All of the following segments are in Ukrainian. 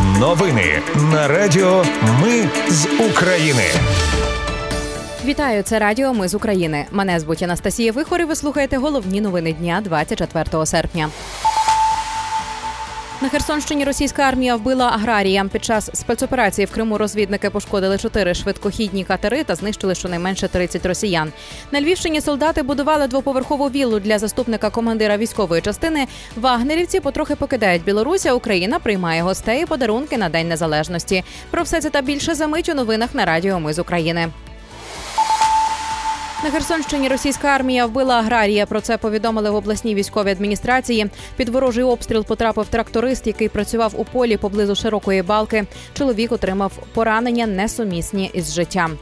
Новини на Радіо Ми з України. Вітаю, це Радіо Ми з України. Мене звуть Анастасія Вихор і Ви слухаєте головні новини дня 24 серпня. На Херсонщині російська армія вбила аграрія. Під час спецоперації в Криму розвідники пошкодили чотири швидкохідні катери та знищили щонайменше 30 росіян. На Львівщині солдати будували двоповерхову віллу для заступника командира військової частини. Вагнерівці потрохи покидають Білорусь, а Україна приймає гостей і подарунки на День Незалежності. Про все це та більше за мить у новинах на Радіо Ми з України. На Херсонщині російська армія вбила аграрія. Про це повідомили в обласній військовій адміністрації. Під ворожий обстріл потрапив тракторист, який працював у полі поблизу широкої балки. Чоловік отримав поранення несумісні із життям.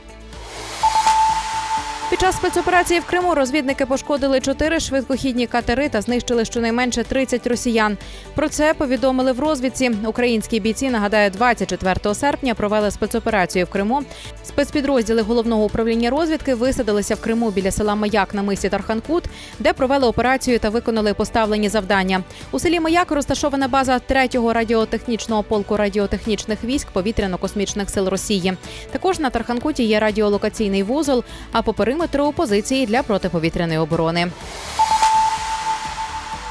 Під час спецоперації в Криму розвідники пошкодили чотири швидкохідні катери та знищили щонайменше 30 росіян. Про це повідомили в розвідці. Українські бійці нагадаю, 24 серпня провели спецоперацію в Криму. Спецпідрозділи головного управління розвідки висадилися в Криму біля села Маяк на мисі Тарханкут, де провели операцію та виконали поставлені завдання. У селі Маяк розташована база 3-го радіотехнічного полку радіотехнічних військ повітряно-космічних сил Росії. Також на Тарханкуті є радіолокаційний вузол. А по периметру позиції для протиповітряної оборони.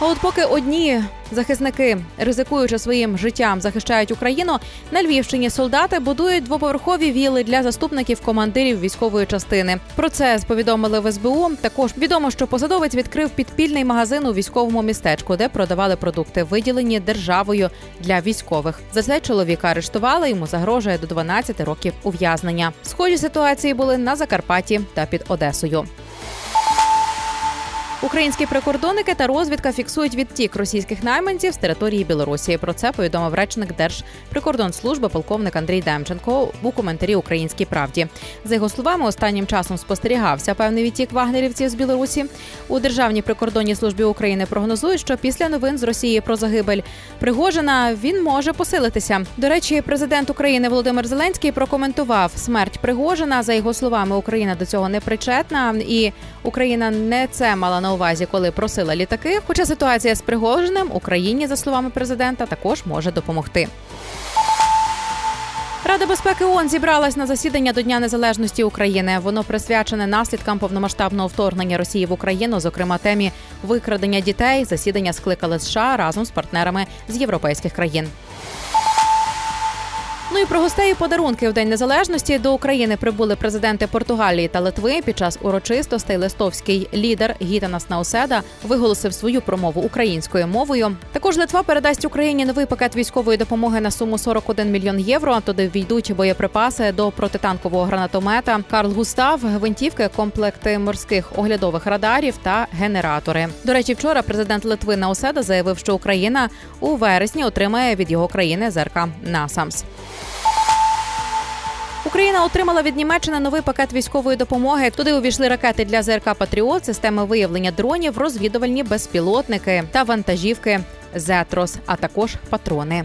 А от поки одні захисники, ризикуючи своїм життям, захищають Україну, на Львівщині солдати будують двоповерхові віли для заступників командирів військової частини. Про це повідомили в СБУ. Також відомо, що посадовець відкрив підпільний магазин у військовому містечку, де продавали продукти, виділені державою для військових. За це чоловіка арештували. Йому загрожує до 12 років ув'язнення. Схожі ситуації були на Закарпатті та під Одесою. Українські прикордонники та розвідка фіксують відтік російських найманців з території Білорусі. Про це повідомив речник Держприкордонслужби полковник Андрій Демченко у коментарі Українській правді. За його словами, останнім часом спостерігався певний відтік вагнерівців з Білорусі. У державній прикордонній службі України прогнозують, що після новин з Росії про загибель Пригожина він може посилитися. До речі, президент України Володимир Зеленський прокоментував смерть Пригожина. За його словами, Україна до цього не причетна, і Україна не це мала на на увазі, коли просила літаки. Хоча ситуація з Пригожиним Україні, за словами президента, також може допомогти. Рада безпеки ООН зібралась на засідання до Дня Незалежності України. Воно присвячене наслідкам повномасштабного вторгнення Росії в Україну, зокрема темі викрадення дітей. Засідання скликали США разом з партнерами з європейських країн. Ну і про гостей і подарунки в День Незалежності до України прибули президенти Португалії та Литви. Під час урочистостей листовський лідер Гітанас Науседа виголосив свою промову українською мовою. Також Литва передасть Україні новий пакет військової допомоги на суму 41 мільйон євро. Туди війдуть боєприпаси до протитанкового гранатомета Карл Густав, гвинтівки, комплекти морських оглядових радарів та генератори. До речі, вчора президент Литви Науседа заявив, що Україна у вересні отримає від його країни ЗРК Насамс. Україна отримала від Німеччини новий пакет військової допомоги. Туди увійшли ракети для ЗРК Патріот, системи виявлення дронів, розвідувальні безпілотники та вантажівки Зетрос, а також патрони.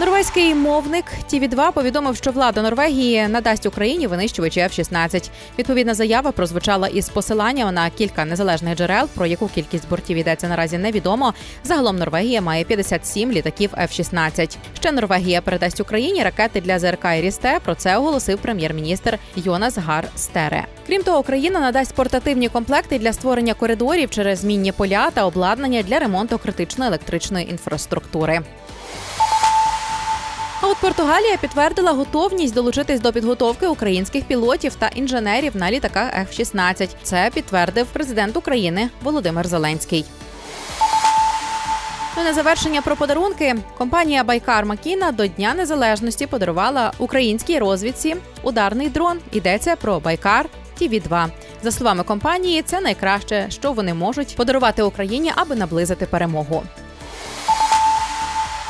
Норвезький мовник тв 2 повідомив, що влада Норвегії надасть Україні винищувачі F-16. Відповідна заява прозвучала із посиланням на кілька незалежних джерел. Про яку кількість бортів йдеться наразі невідомо. Загалом Норвегія має 57 літаків F-16. Ще Норвегія передасть Україні ракети для ЗРК «Ірісте». Про це оголосив прем'єр-міністр Йонас Гар Стере. Крім того, Україна надасть портативні комплекти для створення коридорів через мінні поля та обладнання для ремонту критичної електричної інфраструктури. А от Португалія підтвердила готовність долучитись до підготовки українських пілотів та інженерів на літаках F-16. Це підтвердив президент України Володимир Зеленський. Ну, на завершення про подарунки компанія Байкар Макіна до Дня Незалежності подарувала українській розвідці ударний дрон. Йдеться про Байкар тв 2 За словами компанії, це найкраще, що вони можуть подарувати Україні, аби наблизити перемогу.